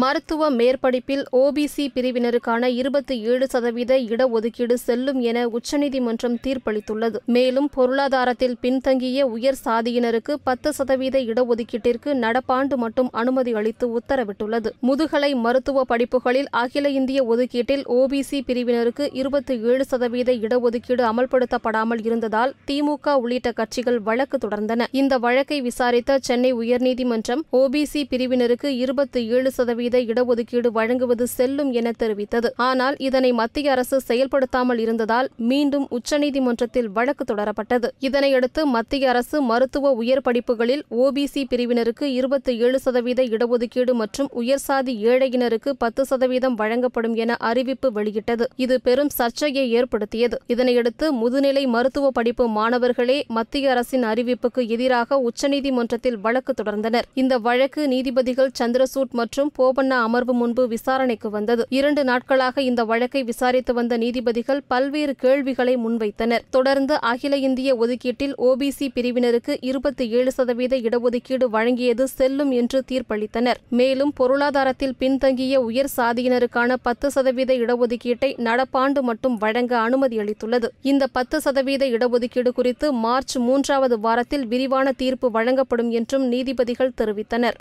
மருத்துவ மேற்படிப்பில் ஓபிசி பிரிவினருக்கான இருபத்தி ஏழு சதவீத இடஒதுக்கீடு செல்லும் என உச்சநீதிமன்றம் தீர்ப்பளித்துள்ளது. மேலும் பொருளாதாரத்தில் பின்தங்கிய உயர் சாதியினருக்கு பத்து சதவீத இடஒதுக்கீட்டிற்கு நடப்பாண்டு மட்டும் அனுமதி அளித்து உத்தரவிட்டுள்ளது. முதுகலை மருத்துவ படிப்புகளில் அகில இந்திய ஒதுக்கீட்டில் ஓபிசி பிரிவினருக்கு இருபத்தி ஏழு சதவீத இடஒதுக்கீடு அமல்படுத்தப்படாமல் இருந்ததால் திமுக உள்ளிட்ட கட்சிகள் வழக்கு தொடர்ந்தன. இந்த வழக்கை விசாரித்த சென்னை உயர்நீதிமன்றம் ஓபிசி பிரிவினருக்கு இருபத்தி ஏழு சதவீத இடஒதுக்கீடு வழங்குவது செல்லும் என தெரிவித்தது. ஆனால் இதனை மத்திய அரசு செயல்படுத்தாமல் இருந்ததால் மீண்டும் உச்சநீதிமன்றத்தில் வழக்கு தொடரப்பட்டது. இதனையடுத்து மத்திய அரசு மருத்துவ உயர் படிப்புகளில் ஓபிசி பிரிவினருக்கு இருபத்தி ஏழு சதவீத இடஒதுக்கீடு மற்றும் உயர்சாதி ஏழையினருக்கு பத்து சதவீதம் வழங்கப்படும் என அறிவிப்பு வெளியிட்டது. இது பெரும் சர்ச்சையை ஏற்படுத்தியது. இதனையடுத்து முதுநிலை மருத்துவ படிப்பு மாணவர்களே மத்திய அரசின் அறிவிப்புக்கு எதிராக உச்சநீதிமன்றத்தில் வழக்கு தொடர்ந்தனர். இந்த வழக்கு நீதிபதிகள் சந்திரசூட் மற்றும் போ போபண்ணா அமர்வு முன்பு விசாரணைக்கு வந்தது. இரண்டு நாட்களாக இந்த வழக்கை விசாரித்து வந்த நீதிபதிகள் பல்வேறு கேள்விகளை முன்வைத்தனர். தொடர்ந்து அகில இந்திய ஒதுக்கீட்டில் ஓபிசி பிரிவினருக்கு இருபத்தி ஏழு சதவீத இடஒதுக்கீடு வழங்கியது செல்லும் என்று தீர்ப்பளித்தனர். மேலும் பொருளாதாரத்தில் பின்தங்கிய உயர் சாதியினருக்கான பத்து சதவீத இடஒதுக்கீட்டை நடப்பாண்டு மட்டும் வழங்க அனுமதி அளித்துள்ளது. இந்த பத்து சதவீத இடஒதுக்கீடு குறித்து மார்ச் மூன்றாவது வாரத்தில் விரிவான தீர்ப்பு வழங்கப்படும் என்றும் நீதிபதிகள் தெரிவித்தனர்.